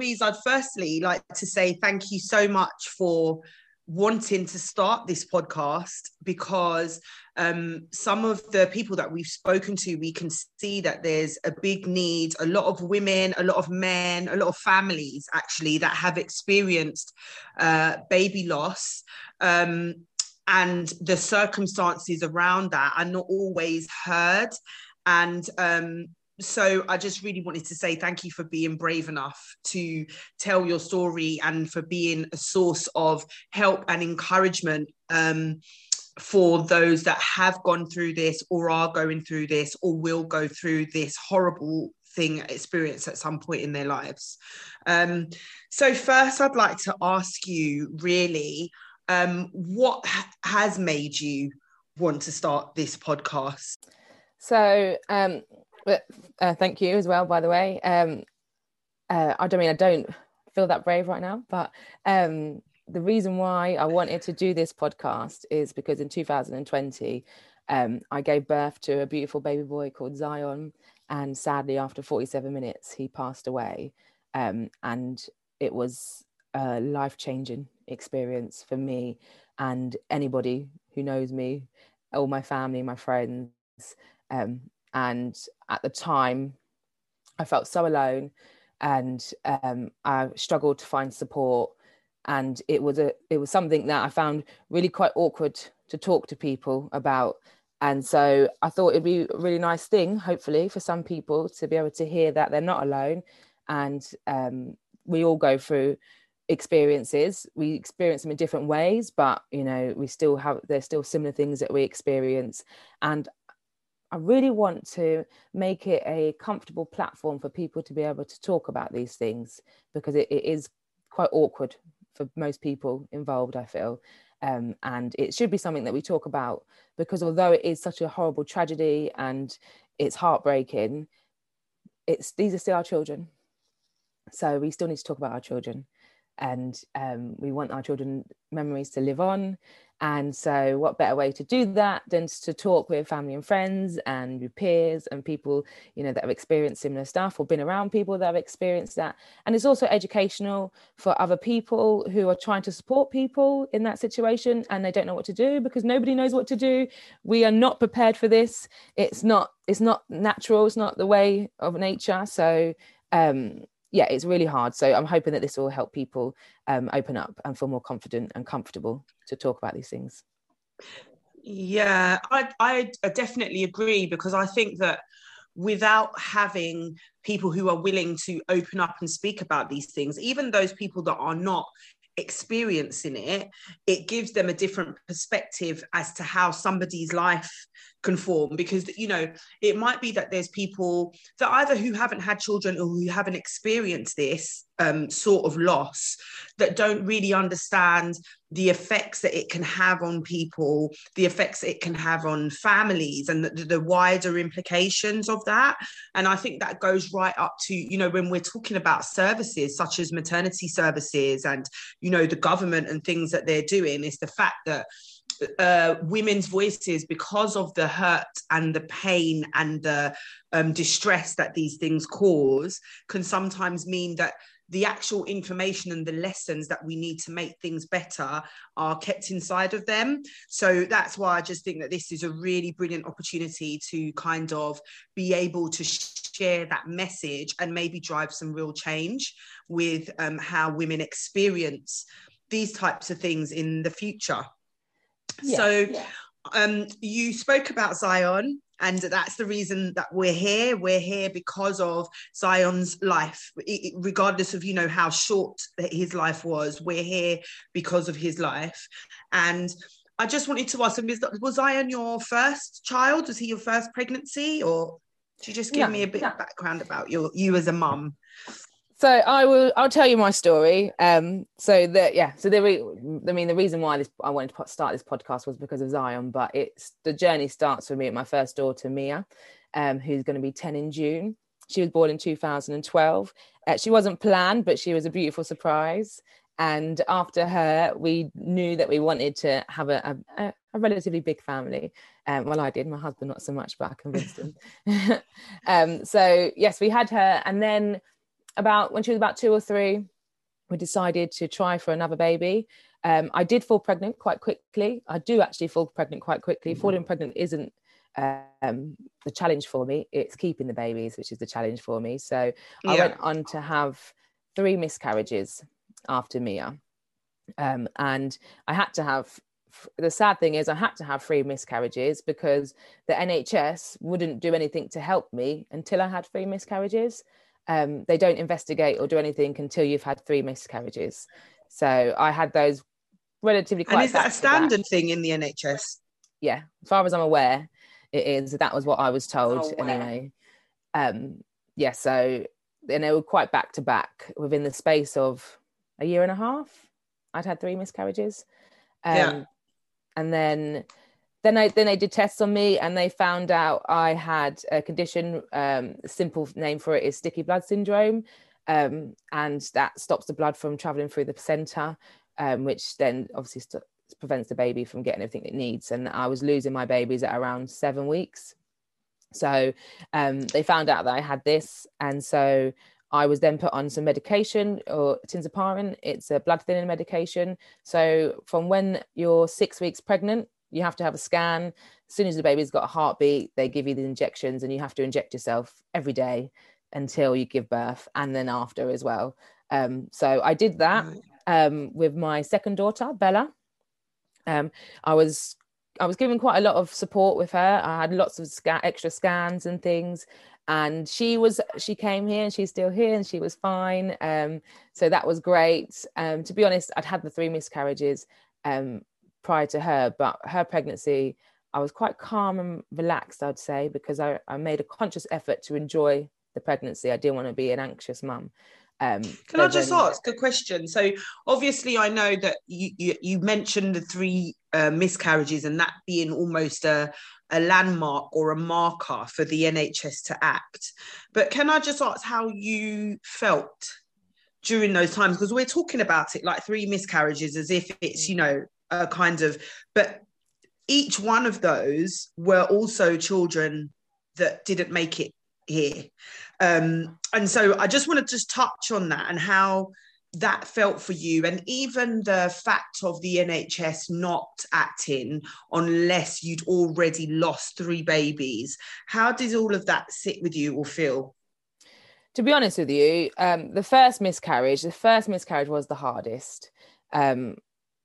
Louisa, I'd firstly like to say thank you so much for wanting to start this podcast because um, some of the people that we've spoken to, we can see that there's a big need, a lot of women, a lot of men, a lot of families actually that have experienced uh, baby loss. Um, and the circumstances around that are not always heard. And um, so I just really wanted to say thank you for being brave enough to tell your story and for being a source of help and encouragement um, for those that have gone through this or are going through this or will go through this horrible thing experience at some point in their lives. Um, so first, I'd like to ask you really, um, what ha- has made you want to start this podcast? So um, but uh, thank you as well, by the way. Um, uh, I don't mean I don't feel that brave right now, but um, the reason why I wanted to do this podcast is because in 2020, um, I gave birth to a beautiful baby boy called Zion, and sadly, after 47 minutes, he passed away. Um, and it was a life changing experience for me and anybody who knows me, all my family, my friends. Um, and at the time i felt so alone and um, i struggled to find support. And it was a it was something that i found really quite awkward to talk to people about. And so i thought it'd be a really nice thing hopefully for some people to be able to hear that they're not alone. And um, we all go through experiences. We experience them in different ways but you know we still have there's still similar things that we experience. And I really want to make it a comfortable platform for people to be able to talk about these things because it, it is quite awkward for most people involved, I feel. Um, and it should be something that we talk about because although it is such a horrible tragedy and it's heartbreaking, it's these are still our children. So we still need to talk about our children and um, we want our children memories to live on and so, what better way to do that than to talk with family and friends and with peers and people, you know, that have experienced similar stuff or been around people that have experienced that. And it's also educational for other people who are trying to support people in that situation and they don't know what to do because nobody knows what to do. We are not prepared for this. It's not. It's not natural. It's not the way of nature. So. Um, yeah, it's really hard. So I'm hoping that this will help people um, open up and feel more confident and comfortable to talk about these things. Yeah, I, I definitely agree because I think that without having people who are willing to open up and speak about these things, even those people that are not experiencing it, it gives them a different perspective as to how somebody's life conform because you know it might be that there's people that either who haven't had children or who haven't experienced this um, sort of loss that don't really understand the effects that it can have on people the effects it can have on families and the, the wider implications of that. And i think that goes right up to you know when we're talking about services such as maternity services and you know the government and things that they're doing is the fact that uh, women's voices because of the hurt and the pain and the um, distress that these things cause can sometimes mean that the actual information and the lessons that we need to make things better are kept inside of them. So that's why I just think that this is a really brilliant opportunity to kind of be able to share that message and maybe drive some real change with um, how women experience these types of things in the future. Yeah, so yeah. Um, you spoke about Zion, and that's the reason that we're here. We're here because of Zion's life, regardless of you know how short his life was. We're here because of his life, and I just wanted to ask him: Was Zion your first child? Was he your first pregnancy, or could you just give me a bit of background about your you as a mum? So I will. I'll tell you my story. Um. So that yeah. So the re- I mean, the reason why this I wanted to start this podcast was because of Zion, but it's the journey starts for me at my first daughter Mia, um, who's going to be ten in June. She was born in 2012. Uh, she wasn't planned, but she was a beautiful surprise. And after her, we knew that we wanted to have a, a, a relatively big family. Um, well, I did. My husband not so much, but I convinced him. um, so yes, we had her, and then about when she was about two or three, we decided to try for another baby. Um, I did fall pregnant quite quickly. I do actually fall pregnant quite quickly. Mm-hmm. Falling pregnant isn't um, the challenge for me. It's keeping the babies, which is the challenge for me. So yeah. I went on to have three miscarriages after Mia. Um, and I had to have the sad thing is I had to have three miscarriages because the NHS wouldn't do anything to help me until I had three miscarriages. Um, they don't investigate or do anything until you've had three miscarriages. So I had those relatively quite. And is that a standard thing in the NHS? Yeah, as far as I'm aware, it is. That was what I was told oh, anyway. Um, yeah, so and they were quite back to back within the space of a year and a half. I'd had three miscarriages. Um, yeah. And then then I then they did tests on me and they found out I had a condition. Um, simple name for it is sticky blood syndrome, um, and that stops the blood from traveling through the placenta, um, which then obviously st- prevents the baby from getting everything it needs. And I was losing my babies at around seven weeks. So um, they found out that I had this, and so I was then put on some medication or tinzaparin. It's a blood thinning medication. So from when you're six weeks pregnant, you have to have a scan. As soon as the baby's got a heartbeat, they give you the injections, and you have to inject yourself every day until you give birth, and then after as well. Um, so I did that um, with my second daughter, Bella. Um, I was I was given quite a lot of support with her. I had lots of sca- extra scans and things, and she was she came here and she's still here and she was fine. Um, so that was great. Um, to be honest, I'd had the three miscarriages um, prior to her, but her pregnancy, I was quite calm and relaxed, I'd say, because I, I made a conscious effort to enjoy the pregnancy. I didn't want to be an anxious mum. Um, Can I just then... ask a question? So obviously, I know that you you, you mentioned the three uh, miscarriages and that being almost a a landmark or a marker for the NHS to act. But can I just ask how you felt during those times? Because we're talking about it like three miscarriages as if it's you know a kind of, but each one of those were also children that didn't make it here. Um, and so I just want to just touch on that and how that felt for you and even the fact of the NHS not acting unless you'd already lost three babies. How did all of that sit with you or feel? To be honest with you um, the first miscarriage the first miscarriage was the hardest. Um,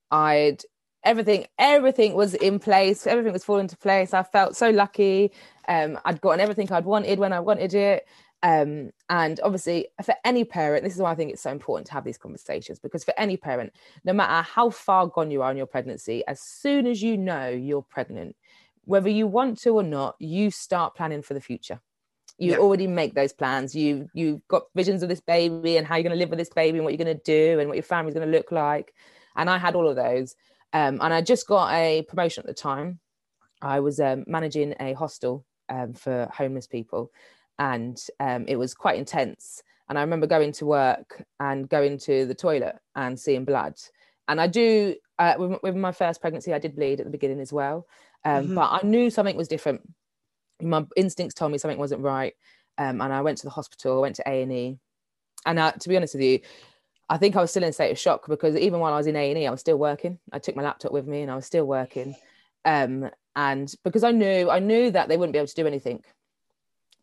I'd everything everything was in place everything was falling into place I felt so lucky um, I'd gotten everything I'd wanted when I wanted it um, and obviously, for any parent, this is why I think it's so important to have these conversations because for any parent, no matter how far gone you are in your pregnancy, as soon as you know you're pregnant, whether you want to or not, you start planning for the future. You yeah. already make those plans. You you've got visions of this baby and how you're going to live with this baby and what you're going to do and what your family's going to look like. And I had all of those. Um, and I just got a promotion at the time. I was um, managing a hostel um, for homeless people and um, it was quite intense. And I remember going to work and going to the toilet and seeing blood. And I do, uh, with, with, my first pregnancy, I did bleed at the beginning as well. Um, mm-hmm. But I knew something was different. My instincts told me something wasn't right. Um, and I went to the hospital, I went to A&E. And uh, to be honest with you, I think I was still in a state of shock because even while I was in A&E, I was still working. I took my laptop with me and I was still working. Um, and because I knew, I knew that they wouldn't be able to do anything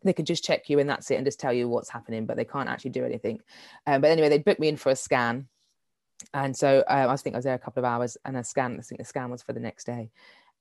they could just check you and that's it and just tell you what's happening but they can't actually do anything um, but anyway they booked me in for a scan and so um, i think i was there a couple of hours and a scan i think the scan was for the next day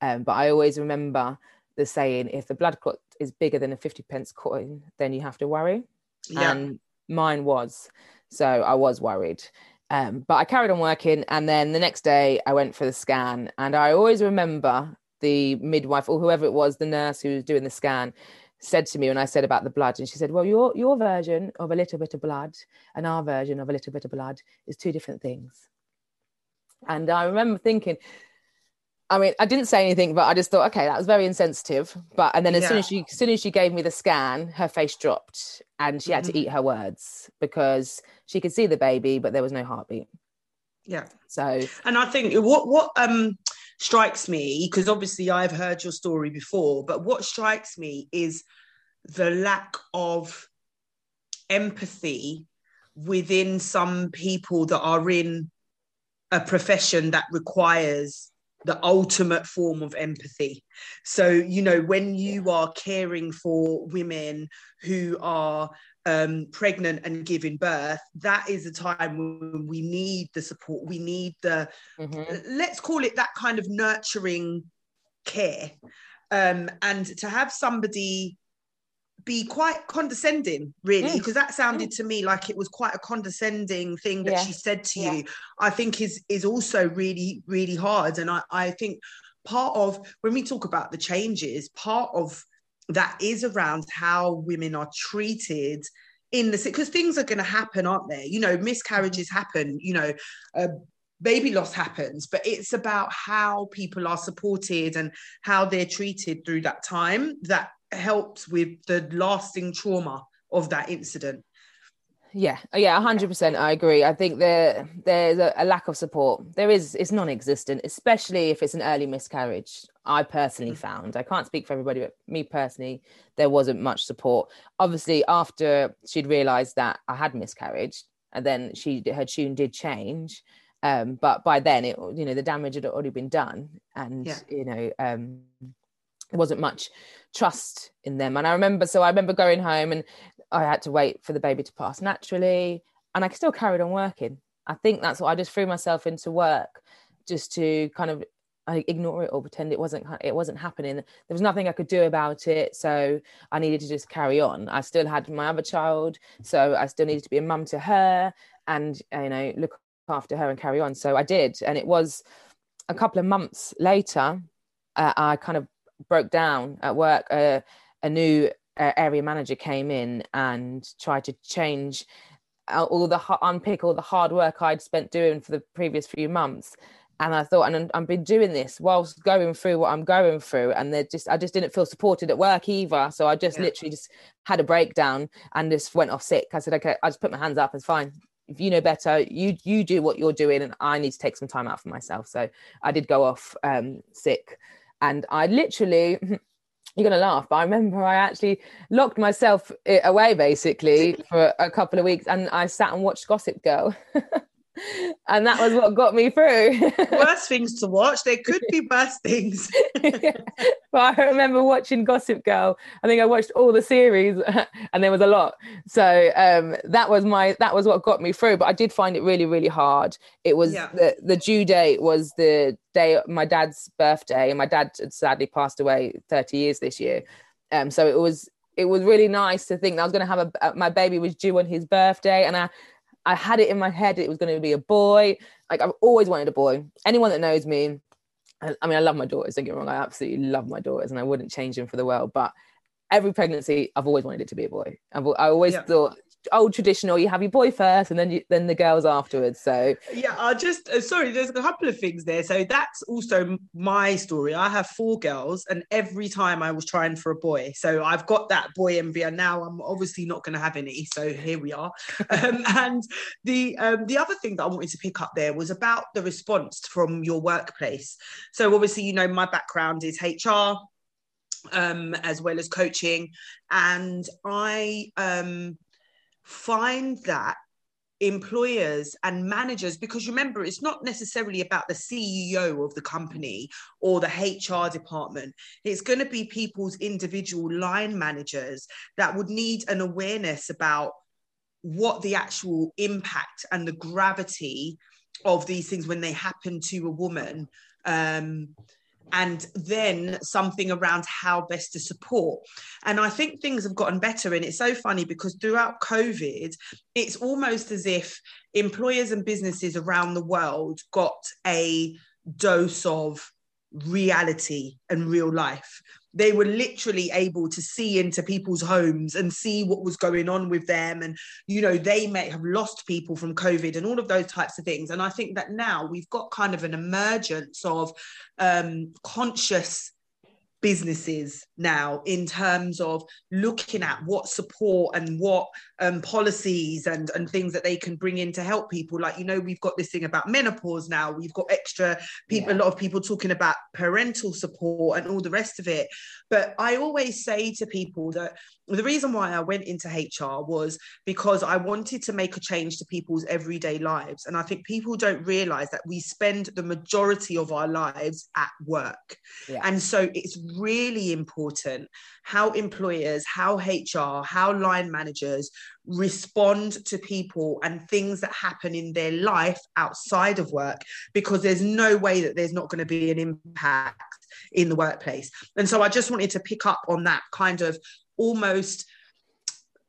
um, but i always remember the saying if the blood clot is bigger than a 50 pence coin then you have to worry yeah. and mine was so i was worried um, but i carried on working and then the next day i went for the scan and i always remember the midwife or whoever it was the nurse who was doing the scan said to me when I said about the blood, and she said, "Well, your your version of a little bit of blood and our version of a little bit of blood is two different things." And I remember thinking, I mean, I didn't say anything, but I just thought, okay, that was very insensitive. But and then as yeah. soon as she as soon as she gave me the scan, her face dropped, and she had mm-hmm. to eat her words because she could see the baby, but there was no heartbeat. Yeah. So, and I think what what um strikes me because obviously I've heard your story before, but what strikes me is the lack of empathy within some people that are in a profession that requires the ultimate form of empathy. So, you know, when you are caring for women who are um, pregnant and giving birth, that is a time when we need the support. We need the, mm-hmm. let's call it that kind of nurturing care. Um, and to have somebody be quite condescending, really, because mm. that sounded mm. to me like it was quite a condescending thing that yeah. she said to yeah. you. I think is is also really really hard, and I I think part of when we talk about the changes, part of that is around how women are treated in the because things are going to happen, aren't they? You know, miscarriages mm-hmm. happen. You know. Uh, baby loss happens but it's about how people are supported and how they're treated through that time that helps with the lasting trauma of that incident. Yeah, yeah, hundred percent. I agree. I think there there's a, a, lack of support. There is, it's non-existent, especially if it's an early miscarriage. I personally mm-hmm. found. I can't speak for everybody, but me personally, there wasn't much support. Obviously, after she'd realised that I had miscarriage, and then she her tune did change. Um, but by then, it you know the damage had already been done, and yeah. you know um, there wasn't much trust in them. And I remember, so I remember going home and I had to wait for the baby to pass naturally, and I still carried on working. I think that's what I just threw myself into work just to kind of ignore it or pretend it wasn't it wasn't happening there was nothing i could do about it so i needed to just carry on i still had my other child so i still needed to be a mum to her and you know look after her and carry on so i did and it was a couple of months later uh, i kind of broke down at work. Uh, a new uh, area manager came in and tried to change all the unpick all the hard work I'd spent doing for the previous few months. And I thought, and I've been doing this whilst going through what I'm going through, and they just, I just didn't feel supported at work either. So I just yeah. literally just had a breakdown and just went off sick. I said, okay, I just put my hands up. It's fine. If you know better, you you do what you're doing, and I need to take some time out for myself. So I did go off um, sick and I literally you're gonna laugh, but I remember I actually locked myself eh, away basically for a couple of weeks, and I sat and watched Gossip Girl. and that was what got me through. worst things to watch. There could be worse things. yeah. But I remember watching Gossip Girl. I think I watched all the series, and there was a lot. So um, that was my that was what got me through. But I did find it really really hard. It was yeah. the the due date was the day my dad's birthday, and my dad had sadly passed away 30 years this year. Um, so it was it was really nice to think I was going to have a, a my baby was due on his birthday, and I I had it in my head it was going to be a boy. Like I've always wanted a boy. Anyone that knows me, I, I mean, I love my daughters. Don't get me wrong. I absolutely love my daughters, and I wouldn't change them for the world. But every pregnancy, I've always wanted it to be a boy. I've, I always yeah. thought old traditional you have your boy first and then you then the girls afterwards. So yeah i just uh, sorry there's a couple of things there. So that's also my story. I have four girls and every time i was trying for a boy. So i've got that boy envy and now i'm obviously not going to have any. So here we are. Um, and the um, the other thing that i wanted to pick up there was about the response from your workplace. So obviously you know my background is hr um, as well as coaching. And i um, find that employers and managers because remember it's not necessarily about the CEO of the company or the HR department. It's going to be people's individual line managers that would need an awareness about what the actual impact and the gravity of these things when they happen to a woman. Um, and then something around how best to support. And I think things have gotten better. And it's so funny because throughout COVID, it's almost as if employers and businesses around the world got a dose of reality and real life they were literally able to see into people's homes and see what was going on with them. And you know they may have lost people from covid and all of those types of things. And i think that now we've got kind of an emergence of um, conscious businesses now in terms of looking at what support and what um, policies and and things that they can bring in to help people. Like you know, we've got this thing about menopause now. We've got extra people, yeah. a lot of people talking about parental support and all the rest of it. But I always say to people that the reason why I went into HR was because I wanted to make a change to people's everyday lives. And I think people don't realize that we spend the majority of our lives at work. Yeah. And so it's really important how employers, how HR, how line managers respond to people and things that happen in their life outside of work, because there's no way that there's not going to be an impact in the workplace. And so I just wanted to pick up on that kind of almost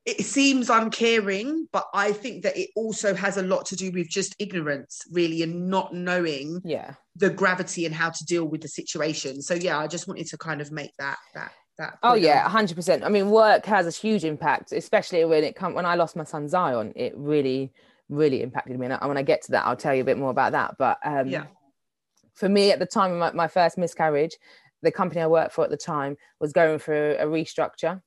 it seems uncaring, but I think that it also has a lot to do with just ignorance, really, and not knowing yeah the gravity and how to deal with the situation. So yeah, I just wanted to kind of make that that that. Oh yeah, hundred percent. I mean, work has a huge impact, especially when it come when I lost my son Zion. It really, really impacted me. And when I get to that, I'll tell you a bit more about that. But um, yeah, for me at the time of my, my first miscarriage, the company I worked for at the time was going through a restructure.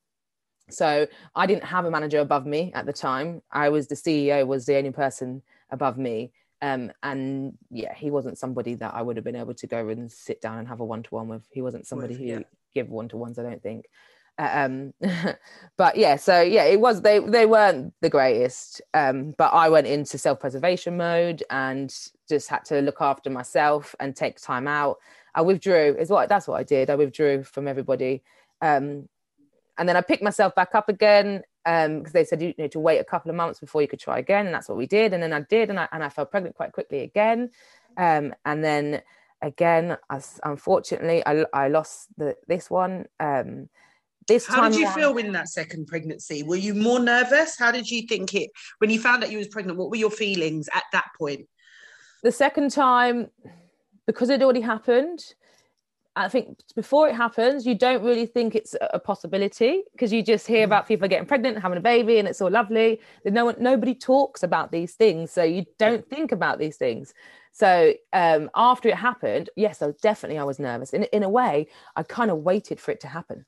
So I didn't have a manager above me at the time. I was the CEO, was the only person above me. Um, and yeah, he wasn't somebody that I would have been able to go and sit down and have a one to one with. He wasn't somebody with, who yeah. Give one to ones, I don't think. Uh, um, but yeah, so yeah, it was they they weren't the greatest. Um, but I went into self preservation mode and just had to look after myself and take time out. I withdrew. Is what that's what I did. I withdrew from everybody. Um, and then I picked myself back up again because um, they said you need to wait a couple of months before you could try again, and that's what we did. And then I did, and I and I fell pregnant quite quickly again. Um, and then again, as unfortunately, I, I lost the, this one. Um, this How did you feel in that second pregnancy? Were you more nervous? How did you think it when you found out you was pregnant? What were your feelings at that point? The second time, because it already happened, I think before it happens, you don't really think it's a possibility because you just hear mm. about people getting pregnant, having a baby, and it's all lovely. No one, nobody talks about these things, so you don't think about these things. So um, after it happened, yes, I was definitely I was nervous. In in a way, I kind of waited for it to happen.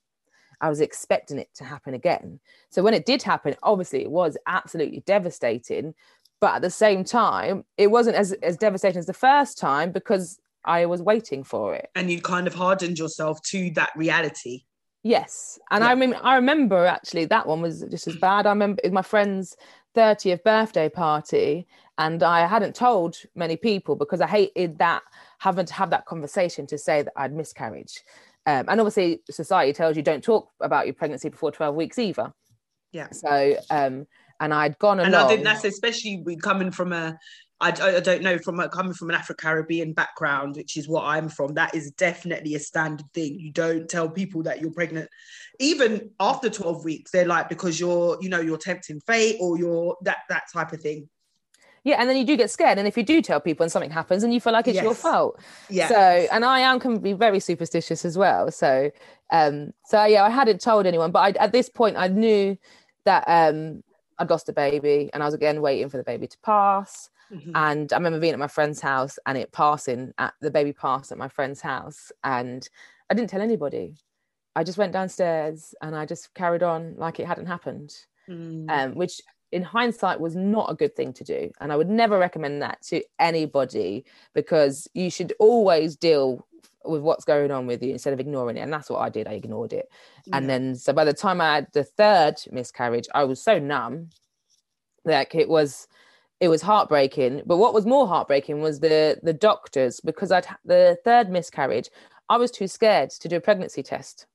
I was expecting it to happen again. So when it did happen, obviously it was absolutely devastating. But at the same time, it wasn't as, as devastating as the first time because I was waiting for it. And you kind of hardened yourself to that reality. Yes. And yeah. I mean I remember actually that one was just as bad. I remember my friend's 30th birthday party and I hadn't told many people because I hated that having to have that conversation to say that I'd miscarriage. Um, and obviously society tells you don't talk about your pregnancy before 12 weeks either. Yeah. So um and I'd gone along. And I think that's especially coming from a I, I don't know from coming from an Afro Caribbean background, which is what I'm from. That is definitely a standard thing. You don't tell people that you're pregnant, even after 12 weeks. They're like because you're, you know, you're tempting fate or you're that that type of thing. Yeah, and then you do get scared, and if you do tell people and something happens, and you feel like it's yes. your fault. Yeah. So, and I am can be very superstitious as well. So, um, so yeah, I hadn't told anyone, but I, at this point, I knew that um, I'd lost a baby, and I was again waiting for the baby to pass. Mm-hmm. And I remember being at my friend's house and it passing at the baby passed at my friend's house. And I didn't tell anybody. I just went downstairs and I just carried on like it hadn't happened, mm. um, which in hindsight was not a good thing to do. And I would never recommend that to anybody because you should always deal with what's going on with you instead of ignoring it. And that's what I did. I ignored it. Yeah. And then, so by the time I had the third miscarriage, I was so numb. Like it was, it was heartbreaking. But what was more heartbreaking was the the doctors because I'd the third miscarriage. I was too scared to do a pregnancy test.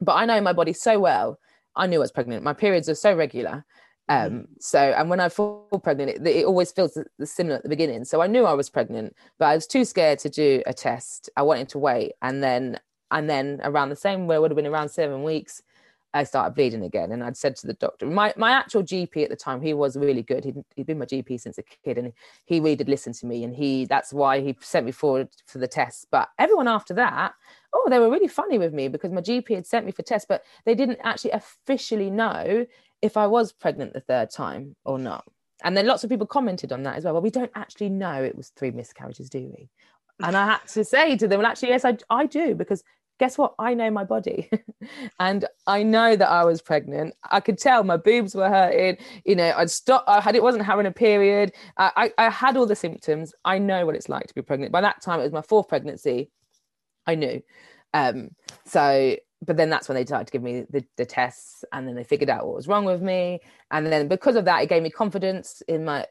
But I know my body so well. I knew I was pregnant. My periods are so regular. Um, mm-hmm. so, and when I fall pregnant, it, it always feels similar at the beginning. So I knew I was pregnant, but I was too scared to do a test. I wanted to wait, and then, and then around the same, where it would have been around seven weeks, I started bleeding again. And I'd said to the doctor, my, my actual GP at the time, he was really good. He'd, he'd been my GP since a kid and he really did listen to me. And he, that's why he sent me forward for the tests. But everyone after that, oh, they were really funny with me because my GP had sent me for tests, but they didn't actually officially know if I was pregnant the third time or not. And then lots of people commented on that as well. Well, we don't actually know it was three miscarriages, do we? And I had to say to them, well, actually, yes, I, I do, because guess what? I know my body. and I know that I was pregnant. I could tell my boobs were hurting. You know, I'd stop, I had, it wasn't having a period. I, I, I had all the symptoms. I know what it's like to be pregnant. By that time, it was my fourth pregnancy. I knew. Um, so, but then that's when they started to give me the, the tests and then they figured out what was wrong with me. And then because of that, it gave me confidence in my,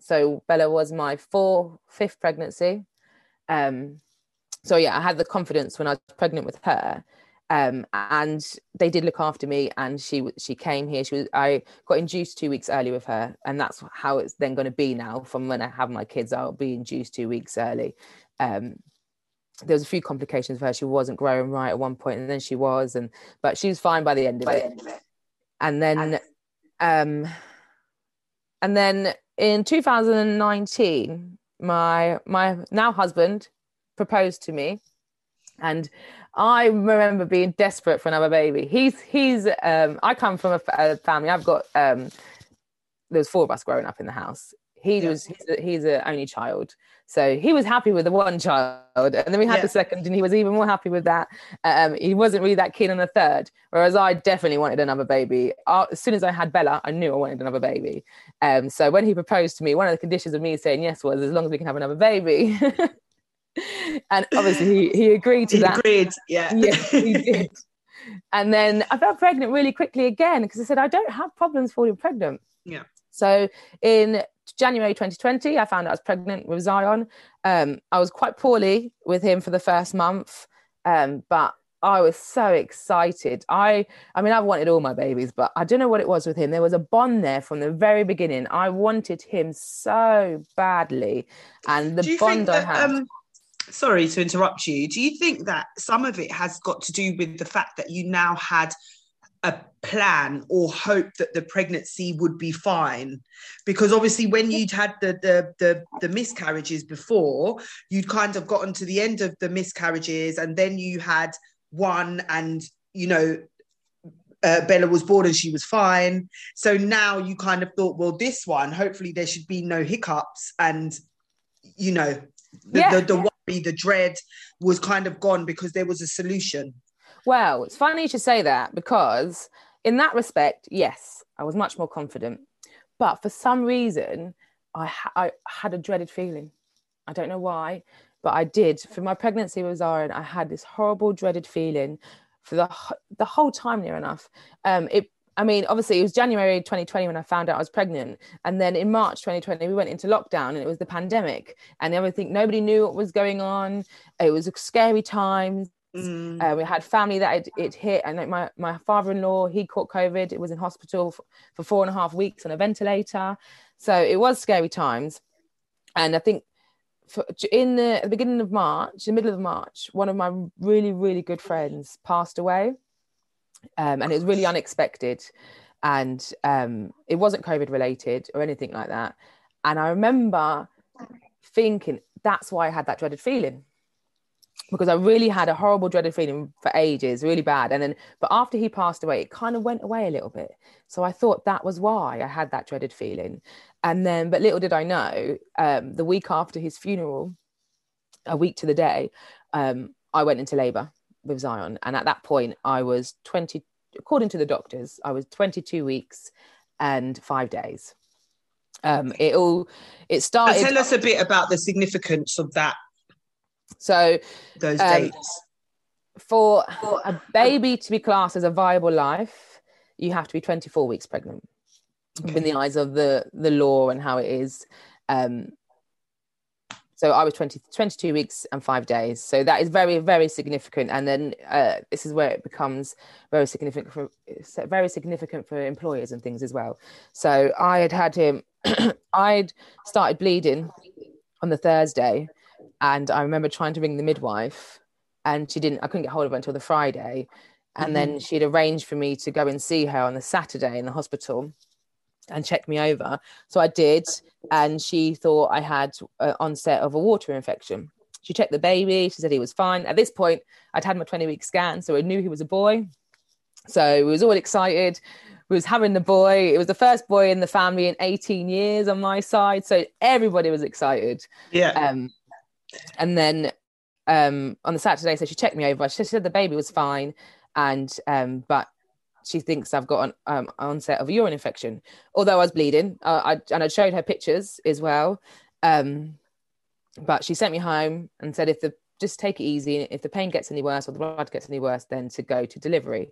so Bella was my fourth, fifth pregnancy. Um, so yeah, I had the confidence when I was pregnant with her. Um, and they did look after me and she she came here she was i got induced two weeks early with her and that's how it's then going to be now from when i have my kids i'll be induced two weeks early um, there was a few complications for her. She wasn't growing right at one point, and then she was, and but she was fine by the end of, it. And then, um, and then in 2019, my my now husband proposed to me, and I remember being desperate for another baby. He's he's um, I come from a, a family. I've got um, there's four of us growing up in the house. He yeah. was he's, a, he's only child, so he was happy with the one child, and then we had yeah. the second, and he was even more happy with that. Um, he wasn't really that keen on the third, whereas I definitely wanted another baby. Uh, as soon as I had Bella, I knew I wanted another baby. Um, so when he proposed to me, one of the conditions of me saying yes was as long as we can have another baby. and obviously he, he agreed to he that. Agreed, yeah. Yes, he did. and then I felt pregnant really quickly again because I said I don't have problems falling pregnant. Yeah. So in January 2020, I found out I was pregnant with Zion. Um, I was quite poorly with him for the first month, um, but I was so excited. I, I mean, I've wanted all my babies, but I don't know what it was with him. There was a bond there from the very beginning. I wanted him so badly, and the bond I had. Um, sorry to interrupt you. Do you think that some of it has got to do with the fact that you now had a plan or hope that the pregnancy would be fine because obviously when you'd had the, the the the, miscarriages before you'd kind of gotten to the end of the miscarriages and then you had one and you know uh, Bella was born and she was fine. So now you kind of thought, well, this one, hopefully there should be no hiccups. And, you know, the, yeah. the, the worry, the dread was kind of gone because there was a solution. Well, it's funny you should say that because, in that respect, yes, I was much more confident. But for some reason, I, ha- I had a dreaded feeling. I don't know why, but I did. For my pregnancy with Zion, I had this horrible, dreaded feeling for the the whole time near enough. Um, it I mean, obviously, it was January 2020 when I found out I was pregnant. And then in March 2020, we went into lockdown and it was the pandemic and everything. Nobody knew what was going on. It was scary times. Mm. Uh, we had family that it, it hit, and like my my father in law, he caught COVID. It was in hospital for, for four and a half weeks on a ventilator, so it was scary times. And I think for, in the, the beginning of March, the middle of March, one of my really really good friends passed away, um, and it was really unexpected, and um, it wasn't COVID related or anything like that. And I remember thinking that's why I had that dreaded feeling because I really had a horrible dreaded feeling for ages, really bad. And then, but after he passed away, it kind of went away a little bit. So I thought that was why I had that dreaded feeling. And then, but little did I know, um, the week after his funeral, a week to the day, um, I went into labor with Zion. And at that point, I was 20, according to the doctors, I was 22 weeks and five days. Um, it all, it started. Tell us a bit about the significance of that so those um, dates. For a baby to be classed as a viable life, you have to be 24 weeks pregnant okay. in the eyes of the the law and how it is. Um, so I was 20, 22 weeks and five days. So that is very, very significant. And then uh, this is where it becomes very significant for very significant for employers and things as well. So I had had him. I'd started bleeding on the Thursday, and I remember trying to ring the midwife, and she didn't. I couldn't get hold of her until the Friday, and mm-hmm. then she'd arranged for me to go and see her on the Saturday in the hospital and check me over. So I did, and she thought I had an onset of a water infection. She checked the baby. She said he was fine. At this point, I'd had my 20 week scan, so I knew he was a boy. So we was all excited. We was having the boy. It was the first boy in the family in 18 years on my side, so everybody was excited. Yeah. Um, and then um, on the Saturday. So she checked me over. She said the baby was fine, and um, but she thinks I've got an um, onset of a urine infection. Although I was bleeding, uh, I and I showed her pictures as well. Um, but she sent me home and said if the just take it easy. If the pain gets any worse or the blood gets any worse, then to go to delivery.